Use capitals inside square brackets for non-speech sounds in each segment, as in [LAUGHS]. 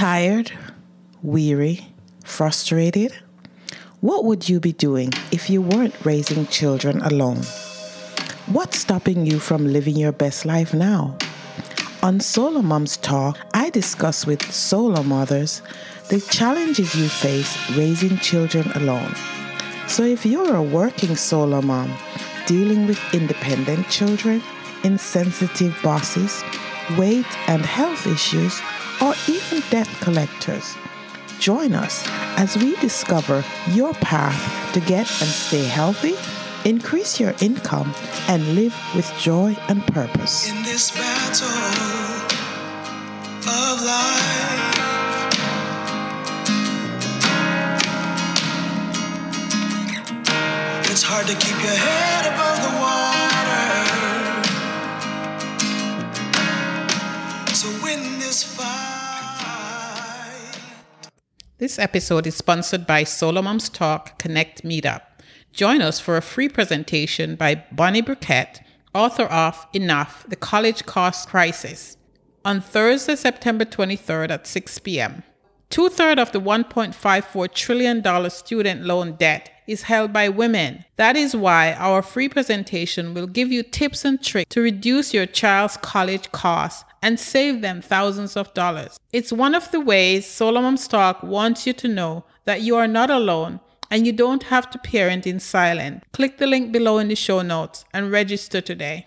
Tired, weary, frustrated? What would you be doing if you weren't raising children alone? What's stopping you from living your best life now? On Solo Moms Talk, I discuss with solo mothers the challenges you face raising children alone. So if you're a working solo mom dealing with independent children, insensitive bosses, weight and health issues, or even debt collectors, join us as we discover your path to get and stay healthy, increase your income, and live with joy and purpose. In this battle of life, it's hard to keep your head above the This episode is sponsored by Solo Moms Talk Connect Meetup. Join us for a free presentation by Bonnie Burkett, author of Enough The College Cost Crisis, on Thursday, September 23rd at 6 p.m. Two thirds of the $1.54 trillion student loan debt is held by women. That is why our free presentation will give you tips and tricks to reduce your child's college costs and save them thousands of dollars. It's one of the ways Solo Moms Talk wants you to know that you are not alone and you don't have to parent in silence. Click the link below in the show notes and register today.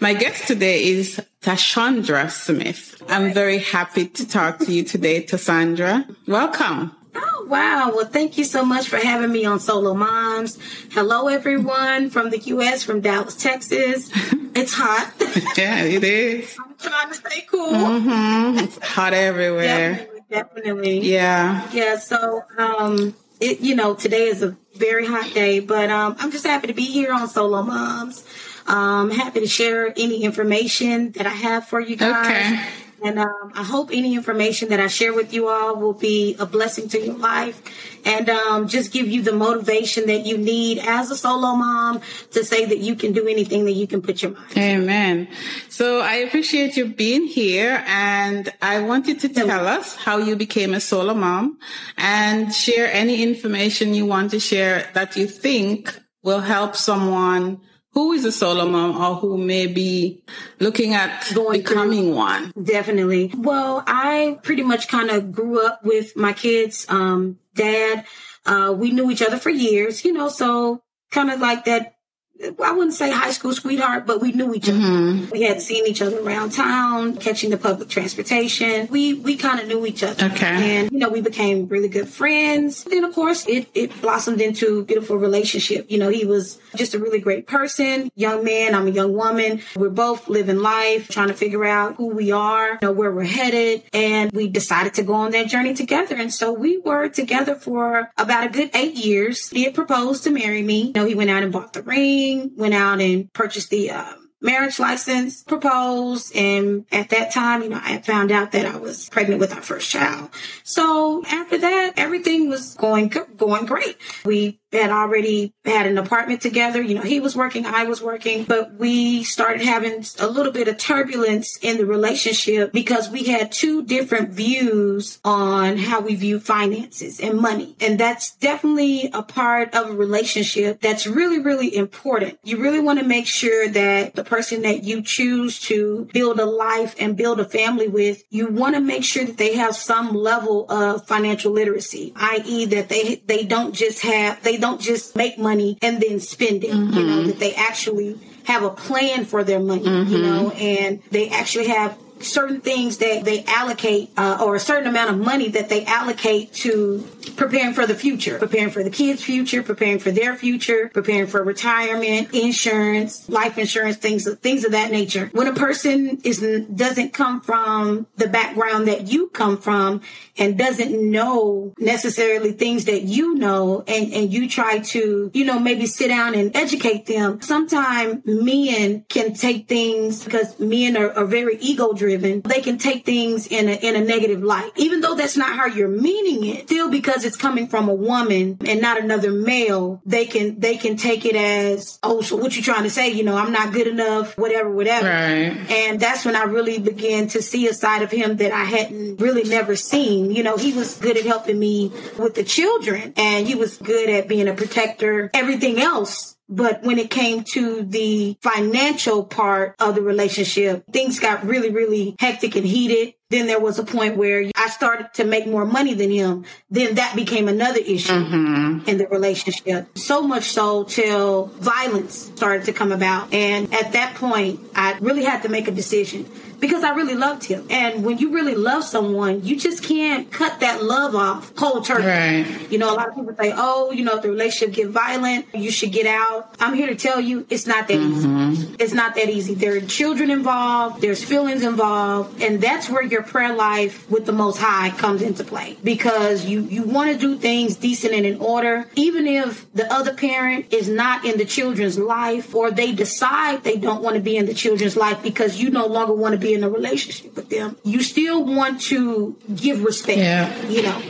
My guest today is Tashondra Smith. I'm very happy to talk to you today, Tashondra. Welcome. Oh, wow. Well, thank you so much for having me on Solo Moms. Hello, everyone from the U.S., from Dallas, Texas. [LAUGHS] It's hot. Yeah, it is. I'm trying to stay cool. Mm-hmm. It's hot everywhere. Definitely, definitely. Yeah. Yeah, so, um, it, you know, today is a very hot day, but, um, I'm just happy to be here on Solo Moms. Um, happy to share any information that I have for you guys. Okay. And um, I hope any information that I share with you all will be a blessing to your life and um, just give you the motivation that you need as a solo mom to say that you can do anything that you can put your mind to. Amen. So I appreciate you being here and I want you to tell us how you became a solo mom and share any information you want to share that you think will help someone who is a solo mom or who may be looking at Going through- becoming one. Definitely. Well, I pretty much kind of grew up with my kids' um, dad. Uh, we knew each other for years, you know, so kind of like that. I wouldn't say high school sweetheart, but we knew each other. Mm-hmm. We had seen each other around town, catching the public transportation. We we kind of knew each other, Okay. and you know we became really good friends. Then of course it it blossomed into a beautiful relationship. You know he was just a really great person, young man. I'm a young woman. We're both living life, trying to figure out who we are, you know where we're headed, and we decided to go on that journey together. And so we were together for about a good eight years. He had proposed to marry me. You know he went out and bought the ring, went out and purchased the. Um, marriage license proposed and at that time you know i found out that i was pregnant with our first child so after that everything was going going great we had already had an apartment together you know he was working i was working but we started having a little bit of turbulence in the relationship because we had two different views on how we view finances and money and that's definitely a part of a relationship that's really really important you really want to make sure that the person that you choose to build a life and build a family with, you want to make sure that they have some level of financial literacy, i.e. that they they don't just have they don't just make money and then spend it, you know, mm-hmm. that they actually have a plan for their money, you know, mm-hmm. and they actually have certain things that they allocate uh, or a certain amount of money that they allocate to preparing for the future. Preparing for the kids future preparing for their future preparing for retirement insurance life insurance things things of that nature. When a person is doesn't come from the background that you come from and doesn't know necessarily things that you know and and you try to you know maybe sit down and educate them sometimes men can take things because men are, are very ego driven driven, they can take things in a, in a negative light. Even though that's not how you're meaning it, still because it's coming from a woman and not another male, they can, they can take it as, oh, so what you trying to say? You know, I'm not good enough, whatever, whatever. Right. And that's when I really began to see a side of him that I hadn't really never seen. You know, he was good at helping me with the children and he was good at being a protector, everything else but when it came to the financial part of the relationship, things got really, really hectic and heated. Then there was a point where I started to make more money than him. Then that became another issue Mm-hmm. in the relationship. So much so till violence started to come about. And at that point, I really had to make a decision because I really loved him. And when you really love someone, you just can't cut that love off cold turkey. Right. You know, a lot of people say, oh, you know, if the relationship get violent, you should get out. I'm here to tell you it's not that easy. Mm-hmm. It's not that easy. There are children involved, there's feelings involved, and that's where your prayer life with the most high comes into play. Because you, you want to do things decent and in order, even if the other parent is not in the children's life or they decide they don't want to be in the children's life because you no longer want to be in a relationship with them, you still want to give respect. Yeah. You know.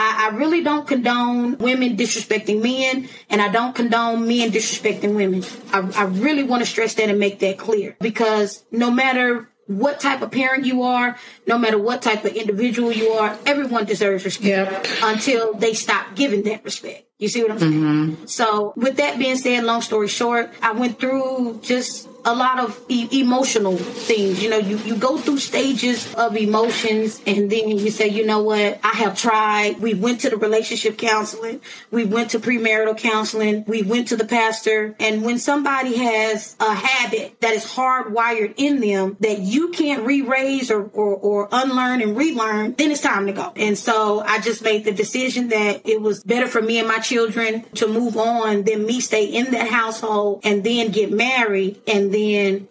I, I really don't condone women disrespecting men, and I don't condone men disrespecting women. I, I really want to stress that and make that clear because no matter what type of parent you are, no matter what type of individual you are, everyone deserves respect Yep. until they stop giving that respect. You see what I'm saying? Mm-hmm. So, with that being said, long story short, I went through just a lot of e- emotional things. You know, you, you go through stages of emotions and then you say, you know what, I have tried. We went to the relationship counseling. We went to premarital counseling. We went to the pastor. And when somebody has a habit that is hardwired in them that you can't re-raise or, or, or unlearn and relearn, then it's time to go. And so I just made the decision that it was better for me and my children to move on than me stay in that household and then get married and then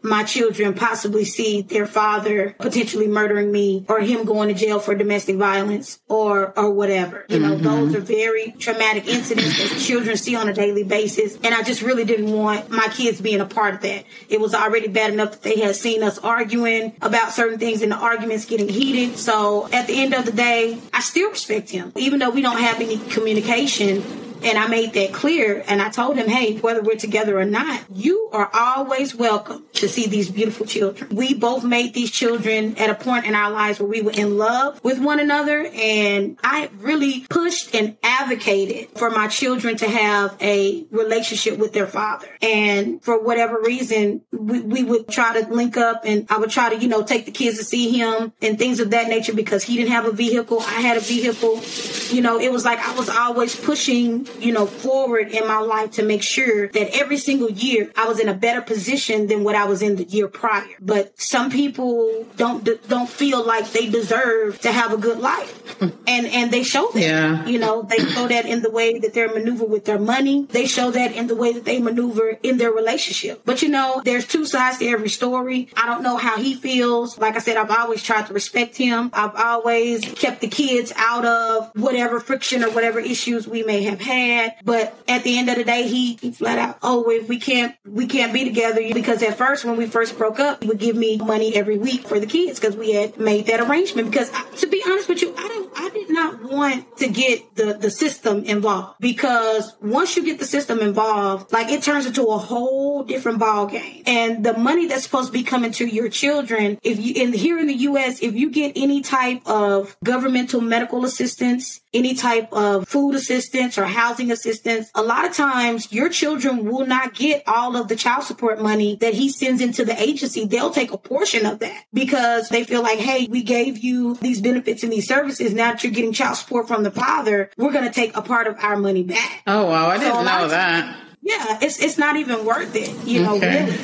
my children possibly see their father potentially murdering me or him going to jail for domestic violence or or whatever. You know, mm-hmm. those are very traumatic incidents that children see on a daily basis. And I just really didn't want my kids being a part of that. It was already bad enough that they had seen us arguing about certain things and the arguments getting heated. So at the end of the day, I still respect him. Even though we don't have any communication, and I made that clear. And I told him, hey, whether we're together or not, you are always welcome to see these beautiful children. We both made these children at a point in our lives where we were in love with one another. And I really pushed and advocated for my children to have a relationship with their father. And for whatever reason, we, we would try to link up and I would try to, you know, take the kids to see him and things of that nature because he didn't have a vehicle. I had a vehicle. You know, it was like I was always pushing you know, forward in my life to make sure that every single year I was in a better position than what I was in the year prior. But some people don't don't feel like they deserve to have a good life, hmm. and and they show that. Yeah. You know, they show that in the way that they maneuver with their money. They show that in the way that they maneuver in their relationship. But you know, there's two sides to every story. I don't know how he feels. Like I said, I've always tried to respect him. I've always kept the kids out of whatever friction or whatever issues we may have had. But at the end of the day, he, he flat out, oh, if we can't we can't be together because at first when we first broke up, he would give me money every week for the kids because we had made that arrangement. Because I, to be honest with you, I don't I did not want to get the the system involved because once you get the system involved, like it turns into a whole different ball game. And the money that's supposed to be coming to your children, if you in here in the U.S., if you get any type of governmental medical assistance, any type of food assistance or housing assistance, a lot of times your children will not get all of the child support money that he sends into the agency. They'll take a portion of that because they feel like, hey, we gave you these benefits and these services. Now that you're getting child support from the father, we're going to take a part of our money back. Oh wow, I didn't So know that. Yeah, it's it's not even worth it, you know, Okay. really.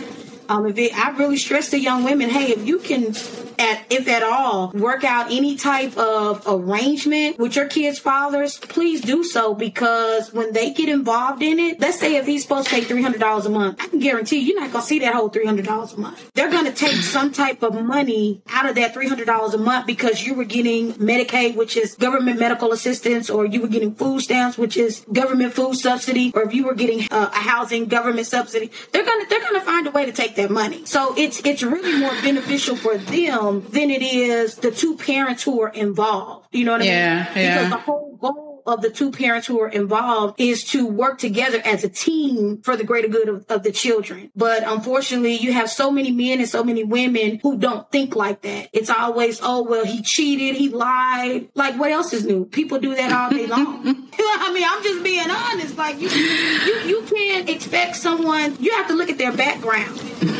Um, if it, I really stress to young women, hey, if you can, at if at all, work out any type of arrangement with your kids' fathers, please do so because when they get involved in it, let's say if he's supposed to pay three hundred dollars a month, I can guarantee you, you're not gonna see that whole three hundred dollars a month. They're gonna take some type of money out of that three hundred dollars a month because you were getting Medicaid, which is government medical assistance, or you were getting food stamps, which is government food subsidy, or if you were getting uh, a housing government subsidy, they're gonna they're gonna find a way to take that money. So it's it's really more beneficial for them them than it is the two parents who are involved. You know what I Yeah, mean? yeah. Because the whole goal of the two parents who are involved is to work together as a team for the greater good of, of the children. But unfortunately, you have so many men and so many women who don't think like that. It's always, oh, well, he cheated, he lied. Like, what else is new? People do that all day long. [LAUGHS] [LAUGHS] I mean, I'm just being honest. Like, you, you, you can't expect someone, you have to look at their background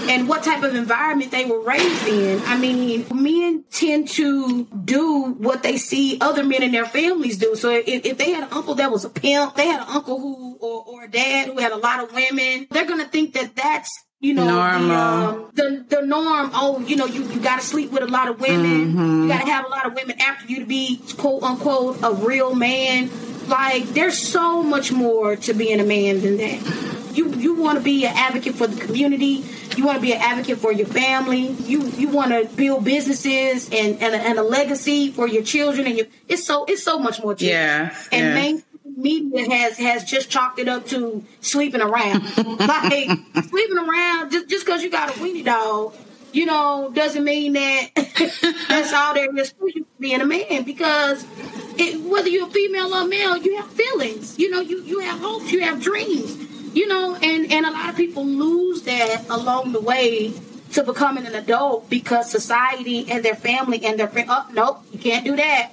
and what type of environment they were raised in. I mean, men tend to do what they see other men in their families do. So if, if they had an uncle that was a pimp, they had an uncle who, or, or a dad who had a lot of women, they're going to think that that's you know. The, um, the the norm. Oh, you know, you, you got to sleep with a lot of women. You got to have a lot of women after you to be quote unquote a real man. Like, there's so much more to being a man than that. You you want to be an advocate for the community. You want to be an advocate for your family. You you want to build businesses and and a, and a legacy for your children and your. It's so it's so much more to it. Yes, And yes. main media has has just chalked it up to sleeping around. [LAUGHS] like sleeping around just just because you got a weenie dog, you know, doesn't mean that [LAUGHS] that's all there is for you being a man. Because it, whether you're a female or male, you have feelings. You know, you you have hopes, you have dreams. You know, and and a lot of people lose that along the way to becoming an adult because society and their family and their friend. Oh, nope, you can't do that.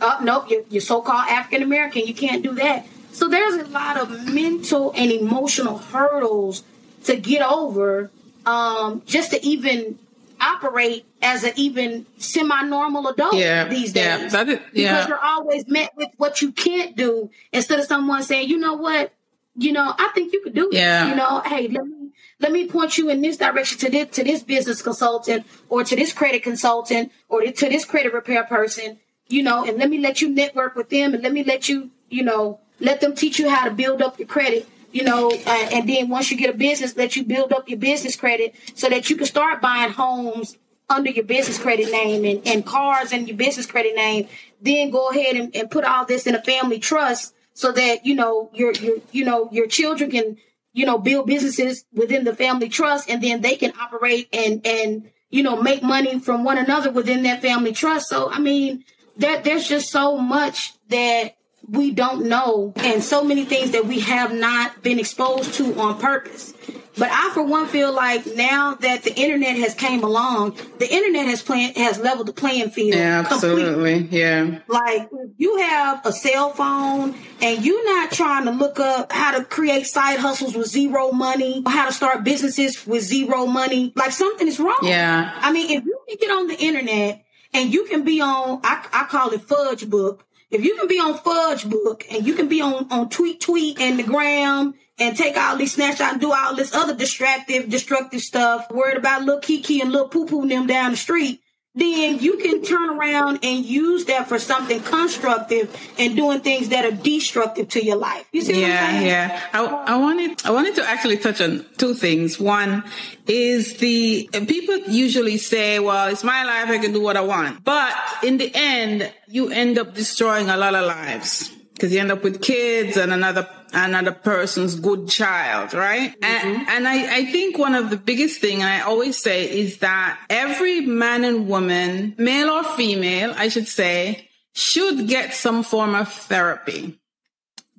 Oh nope you're, you're so-called african american you can't do that. So there's a lot of mental and emotional hurdles to get over um, just to even operate as an even semi-normal adult Yeah, these days. yeah, is- because you're always met with what you can't do instead of someone saying you know what you know i think you could do it. Yeah. you know hey let me let me point you in this direction to this to this business consultant or to this credit consultant or to this credit repair person you know and let me let you network with them and let me let you you know let them teach you how to build up your credit you know uh, and then once you get a business let you build up your business credit so that you can start buying homes under your business credit name and, and cars in your business credit name then go ahead and, and put all this in a family trust so that you know your your you know your children can you know build businesses within the family trust and then they can operate and and you know make money from one another within that family trust. So i mean there, there's just so much that we don't know and so many things that we have not been exposed to on purpose but i for one feel like now that the internet has came along the internet has plan has leveled the playing field Yeah, completely. absolutely. Yeah. Like you have a cell phone and you're not trying to look up how to create side hustles with zero money, or how to start businesses with zero money, like something is wrong. Yeah. I mean, if you can get on the internet and you can be on, I, I call it Fudge Book. If you can be on Fudge Book and you can be on, on Tweet Tweet and the gram and take all these snapshots and do all this other distractive, destructive stuff, worried about little Kiki and little Poo Poo them down the street, then you can turn around and use that for something constructive and doing things that are destructive to your life. You see what I'm Yeah, saying? yeah. I, I wanted I wanted to actually touch on two things. One is the people usually say, "Well, it's my life; I can do what I want." But in the end, you end up destroying a lot of lives because you end up with kids and another another person's good child, right? And, mm-hmm. and I, I think one of the biggest thing, and I always say, is that every man and woman, male or female, I should say, should get some form of therapy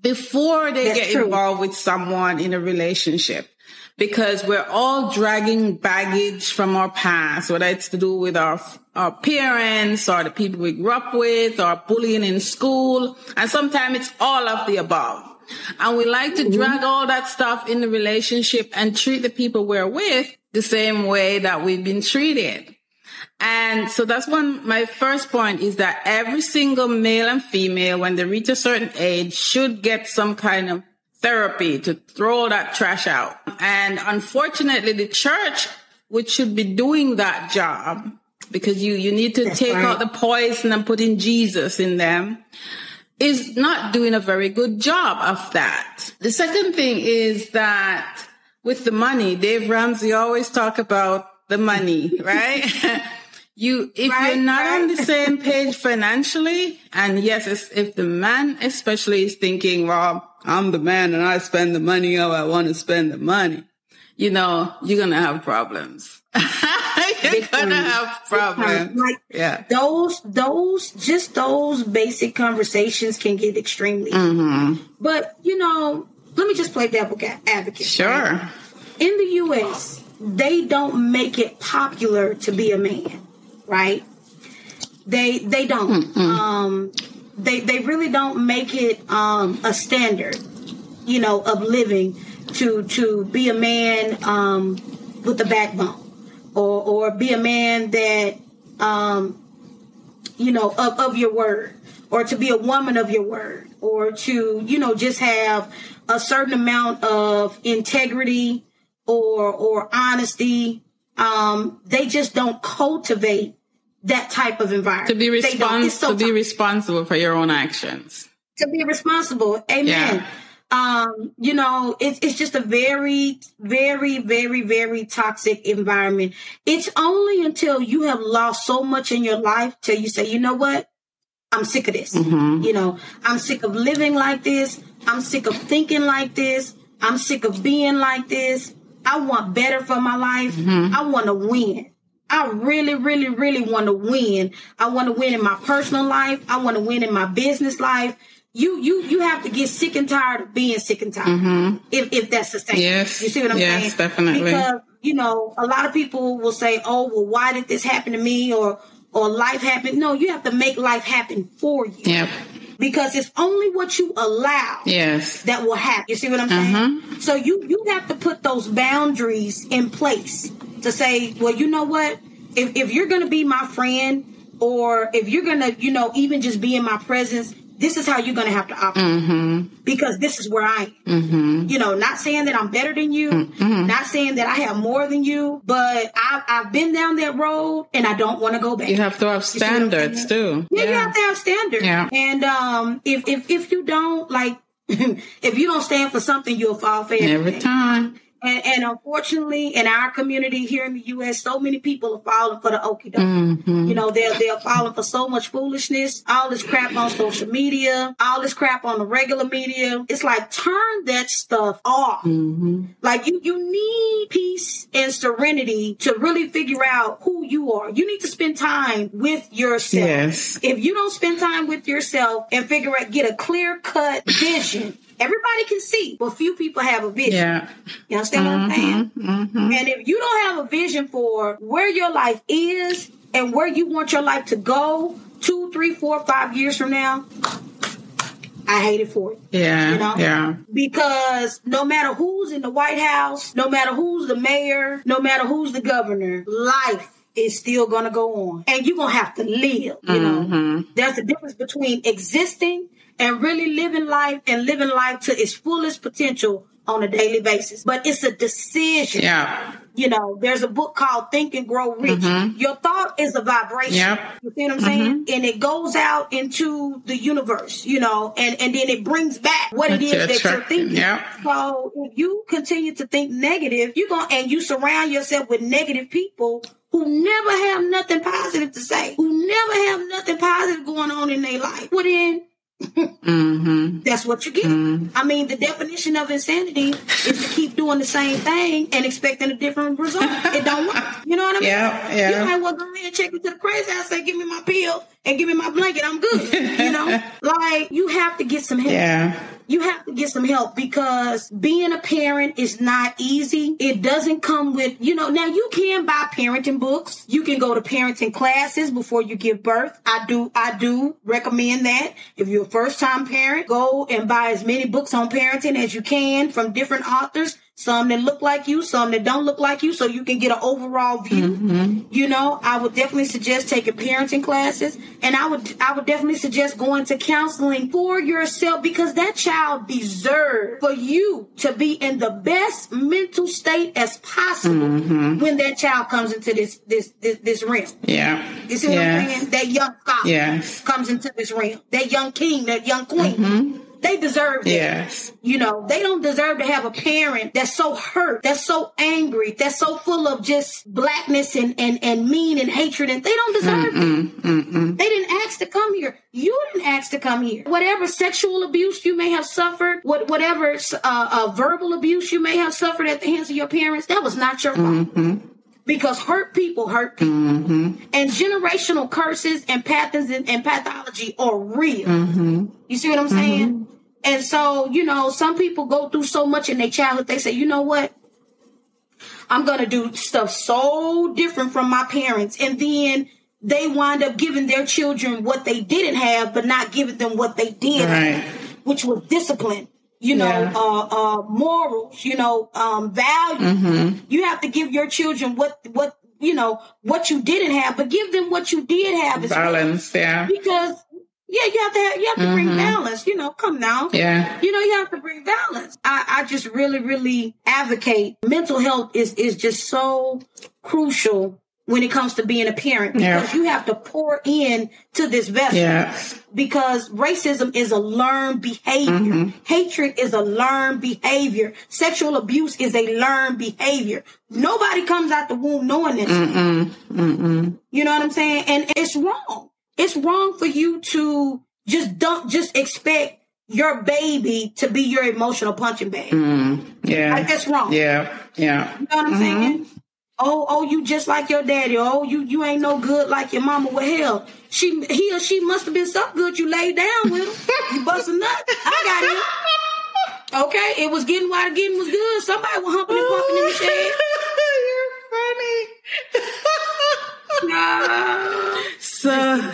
before they That's get true. involved with someone in a relationship because we're all dragging baggage from our past, whether it's to do with our, our parents or the people we grew up with or bullying in school. And sometimes it's all of the above. And we like to drag mm-hmm. all that stuff in the relationship and treat the people we're with the same way that we've been treated. And so that's one, my first point is that every single male and female, when they reach a certain age, should get some kind of therapy to throw that trash out. And unfortunately, the church, which should be doing that job, because you, you need to That's take right. out the poison and put in Jesus in them, is not doing a very good job of that. The second thing is that with the money, Dave Ramsey always talk about the money, [LAUGHS] right? [LAUGHS] you, if Right, you're not on the same page financially, and yes, if the man especially is thinking, well, I'm the man and I spend the money how I want to spend the money, you know, you're going to have problems. [LAUGHS] You're gonna have problems. Like Yeah. those, those, just those basic conversations can get extremely. Mm-hmm. But you know, let me just play devil advocate. Sure. In the U.S., they don't make it popular to be a man, right? They they don't. Um, they they really don't make it um, a standard, you know, of living to to be a man um, with a backbone, or or be a man that um, you know of, of your word, or to be a woman of your word, or to you know just have a certain amount of integrity or or honesty. Um, they just don't cultivate that type of environment. To be They don't. respons- It's so to be responsible for your own actions. to be responsible. Amen. Yeah. Um, you know, it's it's just a very, very, very, very toxic environment. It's only until you have lost so much in your life till you say, you know what? I'm sick of this. You know, I'm sick of living like this. I'm sick of thinking like this. I'm sick of being like this. I want better for my life. I want to win. I really, really, really want to win. I want to win in my personal life. I want to win in my business life. You, you, you have to get sick and tired of being sick and tired. If, if that's the same. Yes. You see what I'm Yes, saying? definitely. Because, you know, a lot of people will say, oh, well, why did this happen to me? Or, or life happened. No, you have to make life happen for you Yep. because it's only what you allow Yes. that will happen. You see what I'm saying? Mm-hmm. So you you have to put those boundaries in place to say, well, you know what? If if you're gonna be my friend, or if you're gonna, you know, even just be in my presence, this is how you're gonna have to operate Mm-hmm. because this is where I am. You know, not saying that I'm better than you, Mm-hmm. not saying that I have more than you, but I've I've been down that road and I don't want to go back. You have to have see what I'm standards too. Yeah, you have to have standards. Yeah. And um, if if if you don't like, [LAUGHS] if you don't stand for something, you'll fall for everything. Every time. And, and unfortunately, in our community here in the U.S., so many people are falling for the okie doke. Mm-hmm. You know, they're they're falling for so much foolishness, all this crap on social media, all this crap on the regular media. It's like turn that stuff off. Mm-hmm. Like you, you need peace and serenity to really figure out who you are. You need to spend time with yourself. Yes. If you don't spend time with yourself and figure out, get a clear cut vision. Everybody can see, but few people have a vision. Yeah. You understand what I'm saying? Mm-hmm. And if you don't have a vision for where your life is and where you want your life to go two, three, four, five years from now, I hate it for you. Yeah. You know? Yeah. Because no matter who's in the White House, no matter who's the mayor, no matter who's the governor, life is still gonna go on. And you're gonna have to live, you Mm-hmm. know. There's a difference between existing and really living life and living life to its fullest potential on a daily basis. But it's a decision. Yeah. You know, there's a book called Think and Grow Rich. Mm-hmm. Your thought is a vibration. Yep. You see what I'm saying? Mm-hmm. And it goes out into the universe, you know, and, and then it brings back what it What is you're that you're thinking. yep. So if you continue to think negative, you go and you surround yourself with negative people who never have nothing positive to say, who never have nothing positive going on in their life. Well then Mm-hmm. that's what you get. I mean, the definition of insanity is to keep doing the same thing and expecting a different result. It don't work. You know what I mean? Yeah, yeah. You might well go ahead and check me to the crazy house, say, give me my pill and give me my blanket. I'm good. [LAUGHS] you know, like you have to get some help. Yeah. You have to get some help because being a parent is not easy. It doesn't come with, you know, now you can buy parenting books. You can go to parenting classes before you give birth. I do, I do recommend that. If you're a first time parent, go and buy as many books on parenting as you can from different authors. Some that look like you, some that don't look like you, so you can get an overall view. Mm-hmm. You know, I would definitely suggest taking parenting classes, and I would, I would definitely suggest going to counseling for yourself because that child deserves for you to be in the best mental state as possible mm-hmm. when that child comes into this this this, this realm. Yeah. You see what I'm saying? That young father Yes. comes into this realm. That young king, that young queen. Mm-hmm. They deserve that. Yes. You know, they don't deserve to have a parent that's so hurt, that's so angry, that's so full of just blackness and, and, and mean and hatred, and they don't deserve it. They didn't ask to come here. You didn't ask to come here. Whatever sexual abuse you may have suffered, what whatever uh, uh, verbal abuse you may have suffered at the hands of your parents, that was not your fault. because hurt people hurt people. And generational curses and patterns and, and pathology are real. You see what I'm saying? And so, you know, some people go through so much in their childhood, they say, you know what? I'm going to do stuff so different from my parents. And then they wind up giving their children what they didn't have, but not giving them what they did, Right. have, which was discipline. You know, Yeah. uh, uh, morals. You know, um, values. You have to give your children what, what, you know, what you didn't have, but give them what you did have as well. Yeah. Because yeah, you have to have, you have to bring balance. You know, come now. Yeah. You know, you have to bring balance. I, I just really, really advocate mental health is is just so crucial when it comes to being a parent Yeah. because you have to pour in to this vessel Yeah. because racism is a learned behavior. Mm-hmm. Hatred is a learned behavior. Sexual abuse is a learned behavior. Nobody comes out the womb knowing this. Mm-mm. Mm-mm. You know what I'm saying? And it's wrong. It's wrong for you to just don't just expect your baby to be your emotional punching bag. Mm-hmm. Yeah. Like that's wrong. Yeah. Yeah. You know what I'm mm-hmm. saying? Oh, oh, you just like your daddy. Oh, you you ain't no good like your mama. Well, hell, she he or she must have been so good you laid down with him. you bust a nut. I got it. Okay, it was getting while the getting was good. Somebody was humping and pumping in the shed. [LAUGHS] You're funny. Nah. So,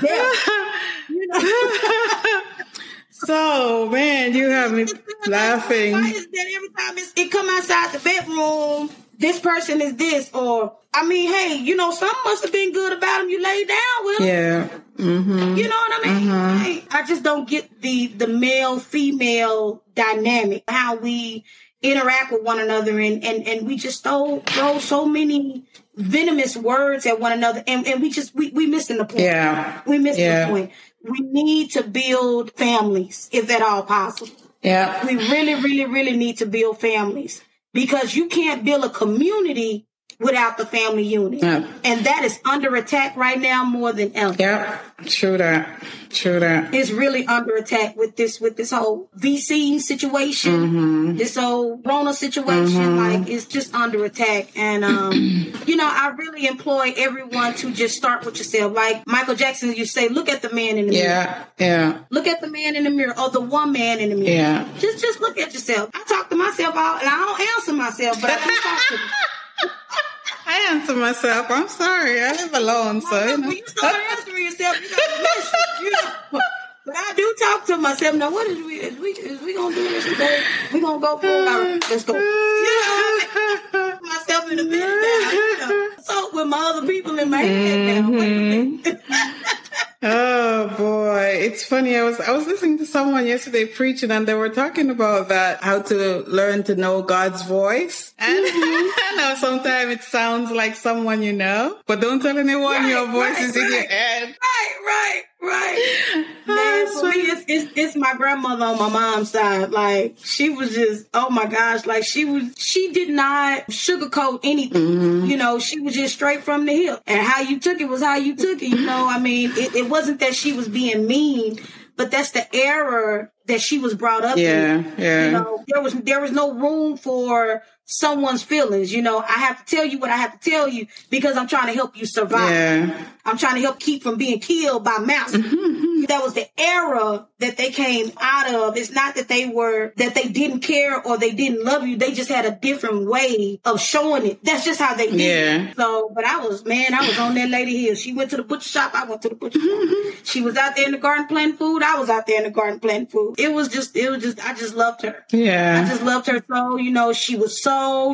so man, you have me laughing. Why is that every time it's, it come outside the bedroom, this person is this, or I mean, hey, you know, something must have been good about him. You laid down with him. Yeah. Mm-hmm. You know what I mean? Hey, I just don't get the the male female dynamic, how we interact with one another, and and and we just throw throw so many venomous words at one another, and and we just we we missing the point. Yeah. we missing Yeah. the point. We need to build families, if at all possible. Yeah. We really, really, really need to build families because you can't build a community without the family unit. Yeah. And that is under attack right now more than ever. Yeah. True that. True that. Is really under attack with this with this whole VC situation, this whole Rona situation. Like it's just under attack, and um, [CLEARS THROAT] you know, I really employ everyone to just start with yourself. Like Michael Jackson, you say, look at the man in the mirror. Yeah. Yeah. Look at the man in the mirror, or the one man in the mirror. Yeah. Just just look at yourself. I talk to myself all, and I don't answer myself, but I do talk to. [LAUGHS] I answer myself. I'm sorry. I live alone, so you know. When you start answering yourself, you listen. You know? But I do talk to myself. Now, what is we? Is we? Is we gonna do this today? We gonna go for it? Let's go. You know, myself in the bed now. You know, so with my other people in my head now. [LAUGHS] Wait a minute. Oh boy, it's funny. I was I was listening to someone yesterday preaching, and they were talking about that how to learn to know God's voice. And mm-hmm. [LAUGHS] I know sometimes it sounds like someone you know, but don't tell anyone Right, your voice right, is in your head. Right, right, right. [LAUGHS] Man, ah, for me, it's, it's it's my grandmother on my mom's side. Like she was just, oh my gosh, like she was, she did not sugarcoat anything. Mm-hmm. You know, she was just straight from the hip, and how you took it was how you took it. You know, I mean, it, it wasn't that she was being mean, but that's the error that she was brought up. in. Yeah, yeah. You know, there was there was no room for someone's feelings. You know, I have to tell you what I have to tell you because I'm trying to help you survive. Yeah, I'm trying to help keep from being killed by mouse. Mm-hmm, mm-hmm. That was the era that they came out of. It's not that they were that they didn't care or they didn't love you. They just had a different way of showing it. That's just how they did. Yeah. it. So, but I was man, I was on that lady hill. She went to the butcher shop. I went to the butcher shop. Mm-hmm, she was out there in the garden planting food. I was out there in the garden planting food. It was just, it was just, I just loved her. Yeah. I just loved her so, you know, she would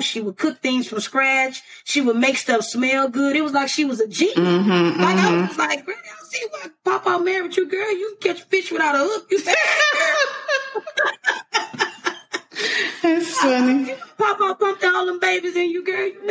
she would cook things from scratch, she would make stuff smell good. It was like she was a G. Mm-hmm, like I was like, girl, I don't see why Papa married you, girl. You can catch fish without a hook. You it's [LAUGHS] funny. Papa pumped all them babies in you, girl. You.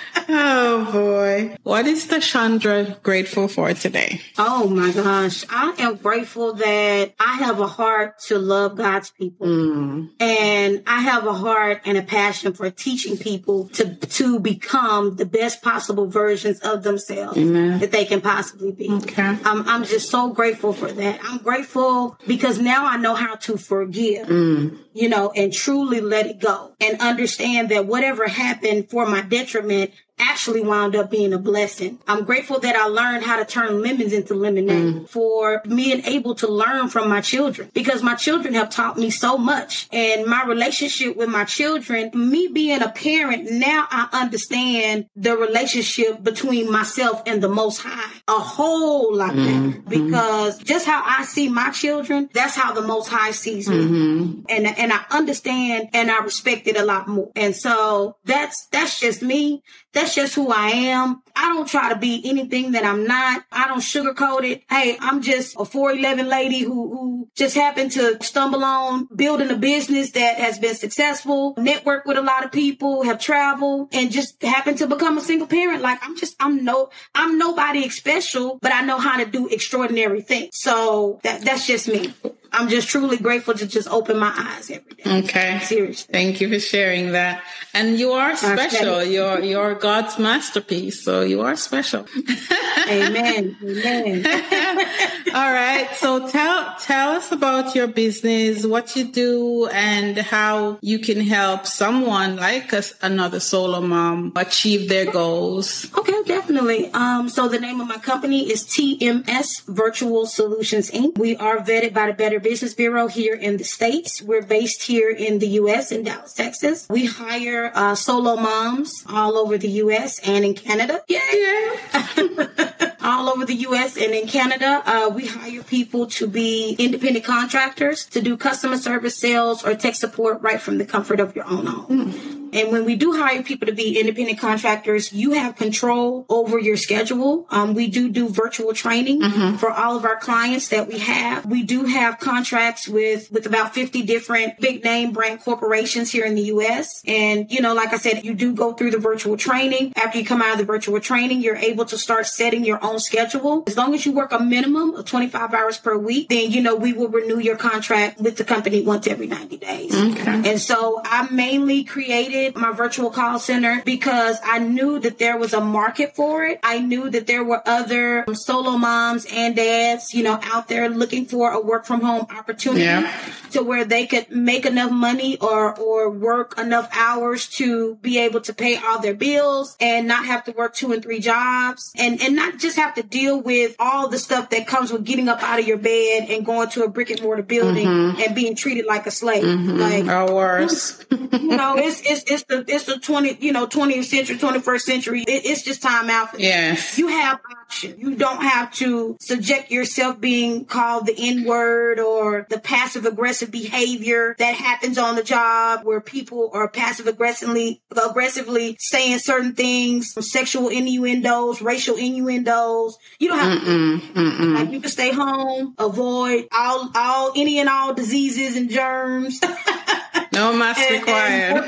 [LAUGHS] Oh boy. What is Tashondra grateful for today? Oh my gosh. I am grateful that I have a heart to love God's people. Mm. And I have a heart and a passion for teaching people to, to become the best possible versions of themselves Amen. that they can possibly be. Okay. I'm, I'm just so grateful for that. I'm grateful because now I know how to forgive, mm. you know, and truly let it go and understand that whatever happened for my detriment actually wound up being a blessing. I'm grateful that I learned how to turn lemons into lemonade mm. for being able to learn from my children because my children have taught me so much and my relationship with my children, me being a parent, now I understand the relationship between myself and the most high a whole lot mm-hmm. better mm-hmm. because just how I see my children, that's how the most high sees me. Mm-hmm. And and I understand and I respect it a lot more. And so that's that's just me. That's just who I am. I don't try to be anything that I'm not. I don't sugarcoat it. Hey, I'm just a 411 lady who, who just happened to stumble on building a business that has been successful, network with a lot of people, have traveled and just happened to become a single parent. Like I'm just, I'm no, I'm nobody special, but I know how to do extraordinary things. So that, that's just me. I'm just truly grateful to just open my eyes every day. Okay. Seriously. Thank you for sharing that. And you are special. You're you're God's masterpiece. So you are special. [LAUGHS] Amen. Amen. [LAUGHS] All right. So tell tell us about your business, what you do, and how you can help someone like us, another solo mom, achieve their goals. Okay, definitely. Um, so the name of my company is TMS Virtual Solutions Inc. We are vetted by the Better Business Bureau here in the States. We're based here in the U.S. in Dallas, Texas. We hire uh, solo moms all over the U.S. and in Canada. Yeah. [LAUGHS] all over the U.S. and in Canada. Uh, we hire people to be independent contractors to do customer service, sales, or tech support right from the comfort of your own home. And when we do hire people to be independent contractors, you have control over your schedule. Um, we do do virtual training for all of our clients that we have. We do have contracts with, with about 50 different big name brand corporations here in the U.S. And, you know, like I said, you do go through the virtual training. After you come out of the virtual training, you're able to start setting your own schedule. As long as you work a minimum of 25 hours per week, then, you know, we will renew your contract with the company once every 90 days. Okay. And so I mainly created my virtual call center because I knew that there was a market for it. I knew that there were other um, solo moms and dads, you know, out there looking for a work from home opportunity Yeah. to where they could make enough money or or work enough hours to be able to pay all their bills and not have to work two and three jobs and and not just have to deal with all the stuff that comes with getting up out of your bed and going to a brick and mortar building mm-hmm. and being treated like a slave. Mm-hmm. Like Or worse. [LAUGHS] you know, it's it's it's the it's the twenty you know twentieth century, twenty first century. It, it's just time out. For. Yes. You have option. You don't have to subject yourself being called the N word or the passive aggressive behavior that happens on the job where people are passive aggressively aggressively saying certain things, sexual innuendos, racial innuendos. You don't have to. Like you can stay home, avoid all all any and all diseases and germs. [LAUGHS] No mask and- required.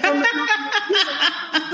[LAUGHS]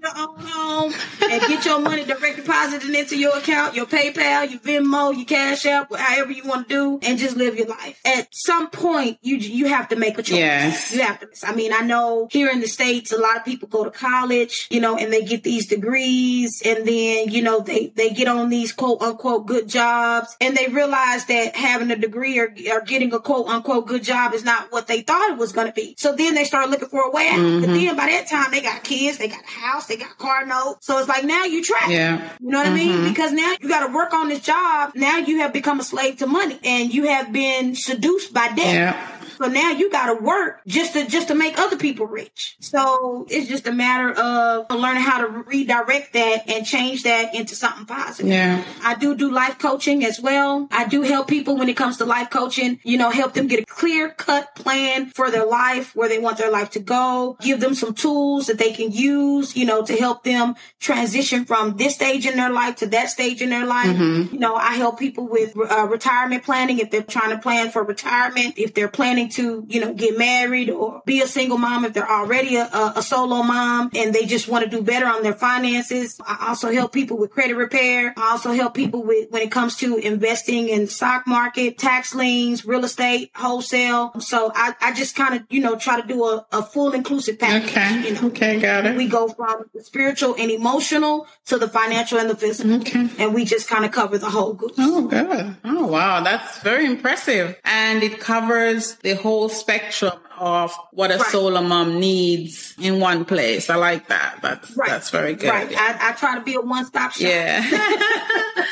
from the- Don't work your own home and get your money direct deposited into your account, your PayPal, your Venmo, your Cash App, however you want to do, and just live your life. At some point, you you have to make a choice. Yes. You have to. I mean, I know here in the states, a lot of people go to college, you know, and they get these degrees, and then you know they they get on these quote unquote good jobs, and they realize that having a degree or, or getting a quote unquote good job is not what they thought it was going to be. So then they start looking for a way out. But mm-hmm. then by that time, they got kids, they got a house, they got car note. So it's like now you trapped. Yeah. You know what I mean? Mm-hmm. Because now you got to work on this job. Now you have become a slave to money, and you have been seduced by debt. Yeah. So now you got to work just to just to make other people rich. So it's just a matter of learning how to redirect that and change that into something positive. Yeah. I do do life coaching as well. I do help people when it comes to life coaching, you know, help them get a clear cut plan for their life, where they want their life to go, give them some tools that they can use, you know, to help them transition from this stage in their life to that stage in their life. You know, I help people with uh, retirement planning if they're trying to plan for retirement, if they're planning to, you know, get married or be a single mom if they're already a, a, solo mom and they just want to do better on their finances. I also help people with credit repair. I also help people with when it comes to investing in stock market, tax liens, real estate, wholesale. So I, I just kind of, you know, try to do a, a full inclusive package. Okay. You know? Okay, got it. We go from the spiritual and emotional to the financial and the physical. Okay. And we just kind of cover the whole group. Oh, good. Oh, wow. That's very impressive. And it covers the whole spectrum of what a Right. solo mom needs in one place. I like that. That's, Right. that's very good. Right. I, I try to be a one stop shop. Yeah. [LAUGHS]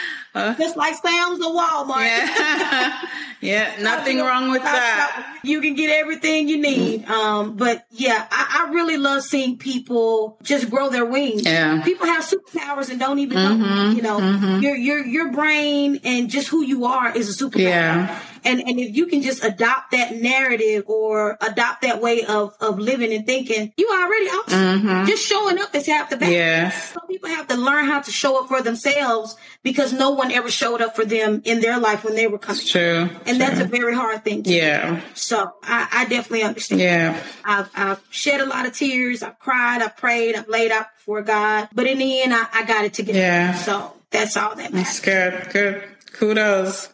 Just like Sam's or Walmart. yeah. [LAUGHS] yeah. [LAUGHS] Nothing wrong with that. You can get everything you need. Um, but yeah, I, I really love seeing people just grow their wings. Yeah. Mm-hmm. People have superpowers and don't even know. You know, your your your brain and just who you are is a superpower. Yeah. And and if you can just adopt that narrative or adopt that way of of living and thinking, you already awesome. Just showing up is half the battle. Mm-hmm. Yes. Some people have to learn how to show up for themselves because no one ever showed up for them in their life when they were coming. It's true. And that's a very hard thing to do. yeah. So I, I definitely understand. Yeah. I've, I've shed a lot of tears. I've cried. I've prayed. I've laid out before God. But in the end, I, I got it together. Yeah. So that's all that matters. That's good. Good. Kudos.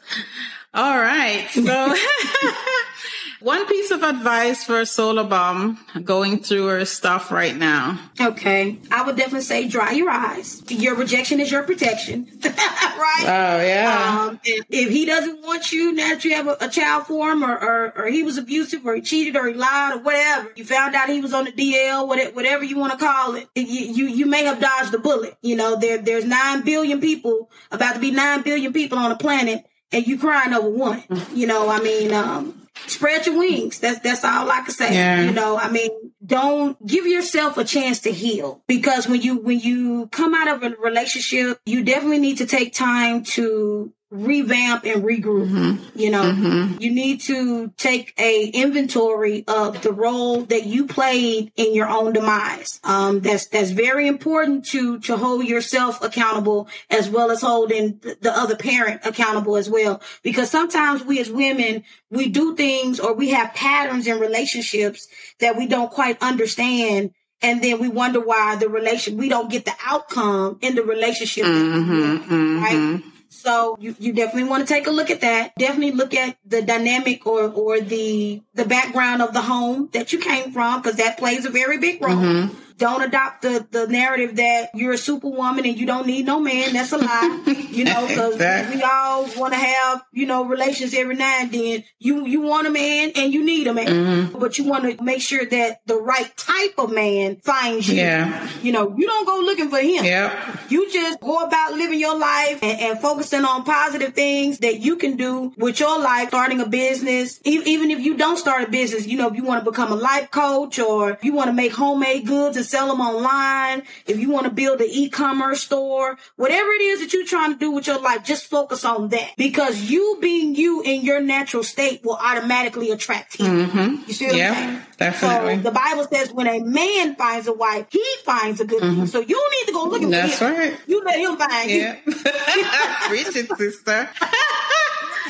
All right. So [LAUGHS] one piece of advice for a solo mom going through her stuff right now. Okay. I would definitely say dry your eyes. Your rejection is your protection. [LAUGHS] right? Oh yeah. Um, if, if he doesn't want you now that you have a, a child for him, or, or or he was abusive, or he cheated, or he lied, or whatever, you found out he was on the DL, whatever, whatever you want to call it, you, you you may have dodged the bullet. You know, there there's nine billion people, about to be nine billion people on the planet, and you crying over one. You know, I mean, um, spread your wings. That's that's all I can say. Yeah. You know, I mean, don't give yourself a chance to heal because when you when you come out of a relationship, you definitely need to take time to revamp and regroup. Mm-hmm. You know, mm-hmm. you need to take a inventory of the role that you played in your own demise. Um, that's that's very important to to hold yourself accountable as well as holding the the other parent accountable as well. Because sometimes we as women we do things or we have patterns in relationships that we don't quite understand. And then we wonder why the relation we don't get the outcome in the relationship, want, right? So you, you definitely want to take a look at that. Definitely look at the dynamic or or the the background of the home that you came from because that plays a very big role. Mm-hmm. Don't adopt the the narrative that you're a superwoman and you don't need no man. That's a lie. you know, because we all want to have you know relations every now and then. You you want a man and you need a man, mm-hmm. but you want to make sure that the right type of man finds you. Yeah. You know, you don't go looking for him. Yep. You just go about living your life and, and focusing on positive things that you can do with your life, starting a business. E- even if you don't start a business, you know, if you want to become a life coach or you want to make homemade goods and sell them online, if you want to build an e-commerce store, whatever it is that you're trying to do with your life, just focus on that because you being you in your natural state will automatically attract him. Mm-hmm. You see what Yeah, I'm saying? definitely. So the Bible says when a man finds a wife, he finds a good mm-hmm. thing. So you don't need to go looking That's for him. right. You let him find you. Yeah. [LAUGHS] Preach it, sister. [LAUGHS]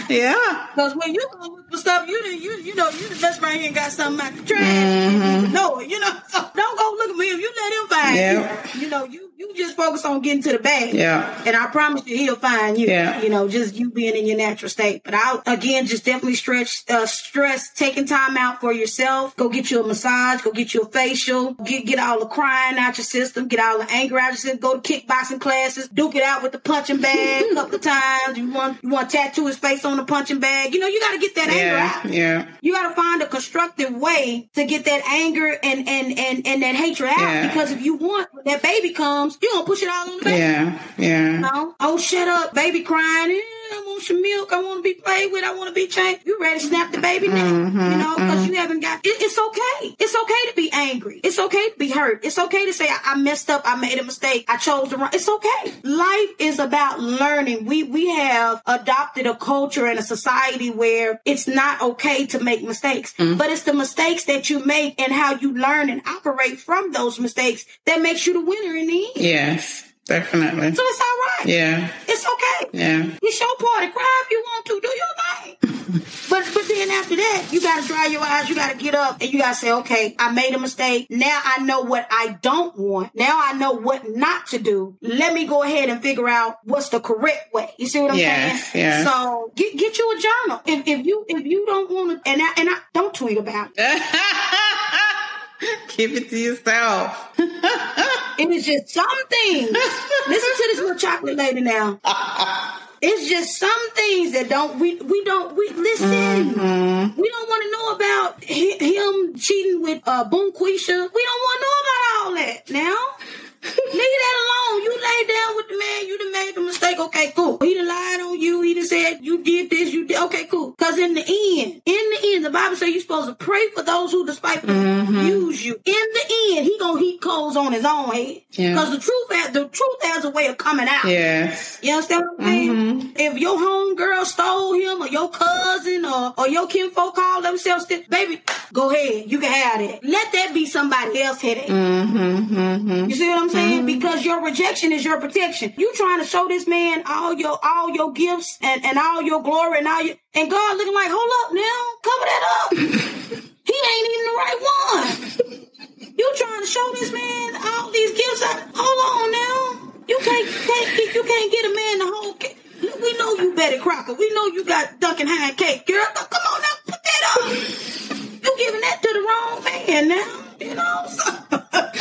yeah. Because when you go look for stuff, you done- you you know you the best right here and got something out the trash. Mm-hmm. Know you know. So [LAUGHS] don't go look at me if You let him find Yeah. you. You know, you you just focus on getting to the bag. Yeah. And I promise you, he'll find you. Yeah. You know, just you being in your natural state. But I'll again just definitely stretch uh, stress taking time out for yourself. Go get you a massage. Go get you a facial. Get get all the crying out your system. Get all the anger out your system. Go to kickboxing classes. Duke it out with the punching bag a couple of times. You want you want to tattoo his face on the punching bag. You know, you got to get that anger out. Yeah. You got to find a constructive way to get that anger and and and and that hatred out. Yeah. Because if you want when that baby comes, you gonna push it all on the baby. Yeah. Yeah. No. Oh, shut up, baby crying. I want some milk. I want to be played with. I want to be changed. You ready to snap the baby now? Mm-hmm, you know, because you haven't got. It, it's okay. It's okay to be angry. It's okay to be hurt. It's okay to say I, I messed up. I made a mistake. I chose the wrong. It's okay. Life is about learning. We we have adopted a culture and a society where it's not okay to make mistakes, Mm-hmm. but it's the mistakes that you make and how you learn and operate from those mistakes that makes you the winner in the end. Yes. Definitely. So it's all right. Yeah. It's okay. Yeah. It's your party. Cry if you want to. Do your thing. [LAUGHS] but but then after that, you gotta dry your eyes. You gotta get up and you gotta say, okay, I made a mistake. Now I know what I don't want. Now I know what not to do. Let me go ahead and figure out what's the correct way. You see what I'm Yes, saying? yes. So get get you a journal. If if you if you don't want to, and I and I don't tweet about it. [LAUGHS] Keep it to yourself. [LAUGHS] It is just some things. Listen to this little chocolate lady now. It's just some things that don't we we don't we listen. Mm-hmm. We don't want to know about hi- him cheating with uh Boonquisha. We don't want to know about all that now. Leave that alone. You lay down with the man. You done made the mistake. Okay, cool. He done lied end, the Bible says you're supposed to pray for those who despitefully Mm-hmm. use you. In the end, he gonna heap coals on his own head. Yeah. Because the truth has the truth has a way of coming out. Yes. You understand what I'm saying? Mm-hmm. If your homegirl stole him or your cousin or, or your kinfolk called themselves, sti- baby, go ahead. You can have it. Let that be somebody else's headache. Mm-hmm. Mm-hmm. You see what I'm saying? Because your rejection is your protection. You trying to show this man all your all your gifts and, and all your glory and all your and God looking like, hold up now, cover that up. [LAUGHS] he ain't even the right one. You trying to show this man all these gifts? Hold on now. You can't, can't get, you can't get a man the whole cake. We know you Betty Crocker. We know you got Duncan Hine cake, girl. Come on now, put that up. You giving that to the wrong man now. You know. So, [LAUGHS]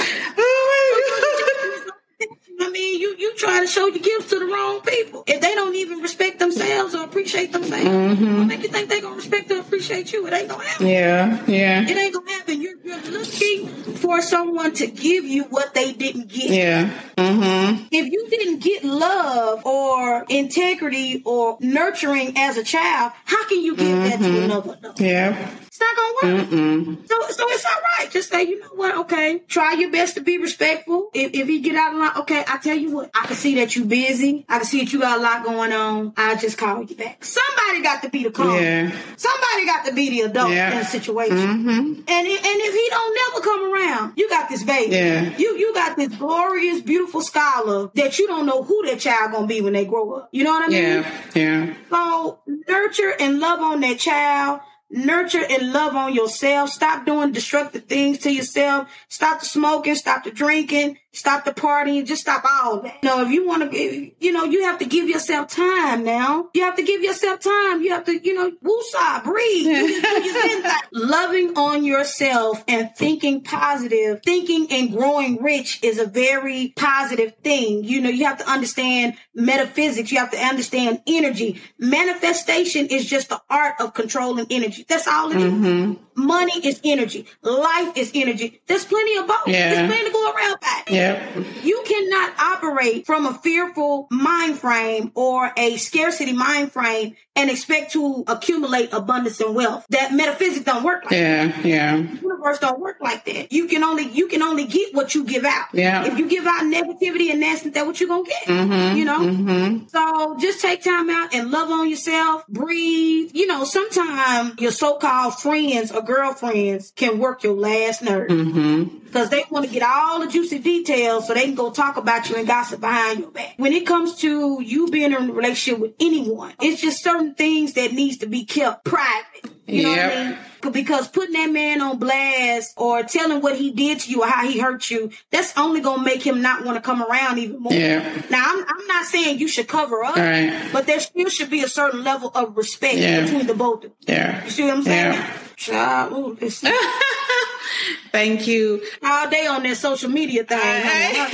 I mean, you you trying to show your gifts to the wrong people. If they don't even respect themselves or appreciate themselves, what make you think they gonna respect or appreciate you? It ain't gonna happen. Yeah. Yeah. It ain't gonna happen. You're, you're looking for someone to give you what they didn't get. Yeah. Mm-hmm. If you didn't get love or integrity or nurturing as a child, how can you give that to another adult? Yeah. It's not gonna work. So, so it's all right. Just say, you know what? Okay, try your best to be respectful. If, if he get out of line, okay, I tell you what, I can see that you busy. I can see that you got a lot going on. I'll just call you back. Somebody got to be the calm. Yeah. Somebody got to be the adult Yeah. in the situation. Mm-hmm. And and if he don't never come around, you got this baby. Yeah. You you got this glorious, beautiful scholar that you don't know who that child gonna be when they grow up. You know what I mean? Yeah. Yeah. So nurture and love on that child. Nurture and love on yourself. Stop doing destructive things to yourself. Stop the smoking. Stop the drinking. Stop the partying. Just stop all that. You know, if you want to, be, you know, you have to give yourself time now. You have to give yourself time. You have to, you know, woosah, breathe. Do your- do your zen thing. Loving on yourself and thinking positive, thinking and growing rich is a very positive thing. You know, you have to understand metaphysics. You have to understand energy. Manifestation is just the art of controlling energy. That's all it is. Mm-hmm. Money is energy. Life is energy. There's plenty of both. Yeah. There's plenty to go around by. Yep. You cannot operate from a fearful mind frame or a scarcity mind frame and expect to accumulate abundance and wealth. That metaphysics don't work like that. Yeah. Yeah. The universe don't work like that. You can only you can only get what you give out. Yeah. If you give out negativity and nastiness, that's what you're gonna get. Mm-hmm. You know? Mm-hmm. So just take time out and love on yourself, breathe. You know, sometimes your so-called friends or girlfriends can work your last nerve Mm-hmm. because they want to get all the juicy details so they can go talk about you and gossip behind your back. When it comes to you being in a relationship with anyone, it's just certain things that needs to be kept private. You know what I mean? Because putting that man on blast or telling what he did to you or how he hurt you, that's only gonna make him not want to come around even more. Yeah. Now I'm, I'm not saying you should cover up, Right. but there still should be a certain level of respect Yeah. between the both of you. Yeah. You see what I'm saying? Yeah. Child, ooh, listen. [LAUGHS] Thank you. all day on that social media thing. [LAUGHS]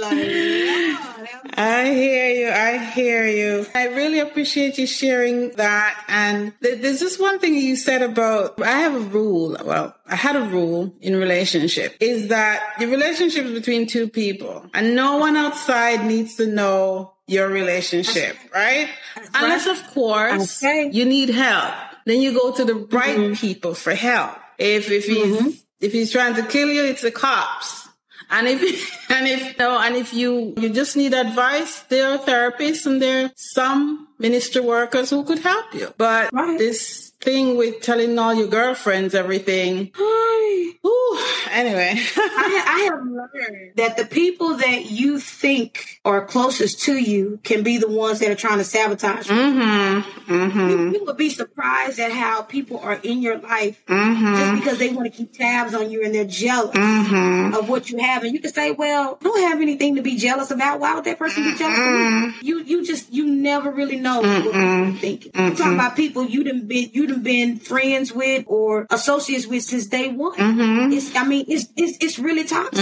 Like, I hear you. I hear you. I really appreciate you sharing that. And th- there's just one thing you said about, I have a rule. Well, I had a rule in relationship is that the relationship is between two people and no one outside needs to know your relationship, right? Unless of course Okay. you need help. Then you go to the right mm-hmm. people for help. If, if he's, mm-hmm. if he's trying to kill you, it's the cops. And if [LAUGHS] and if no, and if you you just need advice, there are therapists and there are some ministry workers who could help you. But Right. this thing with telling all your girlfriends everything, Hi. ooh, anyway. [LAUGHS] I, I have learned that the people that you think are closest to you can be the ones that are trying to sabotage you. mm-hmm. Mm-hmm. You, would be surprised at how people are in your life Mm-hmm. just because they want to keep tabs on you and they're jealous Mm-hmm. of what you have. And you can say, well, I don't have anything to be jealous about. Why would that person be jealous of me? You you just you never really know what people are thinking. I'm talking about people you didn't be you done been friends with or associates with since day one. Mm-hmm. It's I mean it's it's it's really toxic.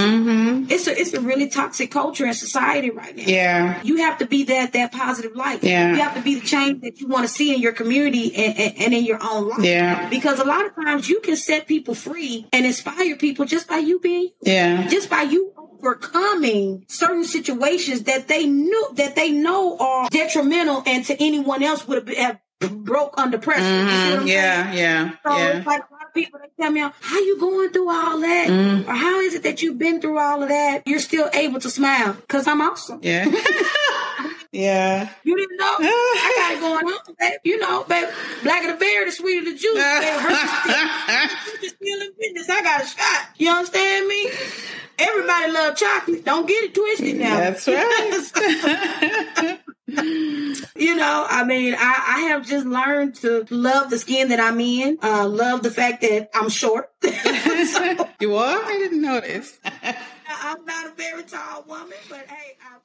It's a it's a really toxic culture in society right now. Yeah. You have to be that that positive light. Yeah. You have to be the change that you want to see in your community and, and, and in your own life. Yeah. Because a lot of times you can set people free and inspire people just by you being you. Yeah. Just by you overcoming certain situations that they knew that they know are detrimental and to anyone else would have broke under pressure. You see what I'm Mm, yeah. saying? Yeah. So Yeah. it's like a lot of people they tell me, how you going through all that? Mm. Or how is it that you've been through all of that? You're still able to smile. Cause I'm awesome. Yeah. [LAUGHS] yeah. You didn't know? [LAUGHS] I got it going on, babe. You know, babe. Blacker the berry, the sweeter the juice. babe. [LAUGHS] Hershey's still in business. I got a shot. You understand me? Everybody love chocolate. Don't get it twisted now. That's [LAUGHS] right. you know, I mean, I, I have just learned to love the skin that I'm in. Uh, love the fact that I'm short. so, [LAUGHS] [LAUGHS] you are? I didn't notice. I'm not a very tall woman, but hey, I,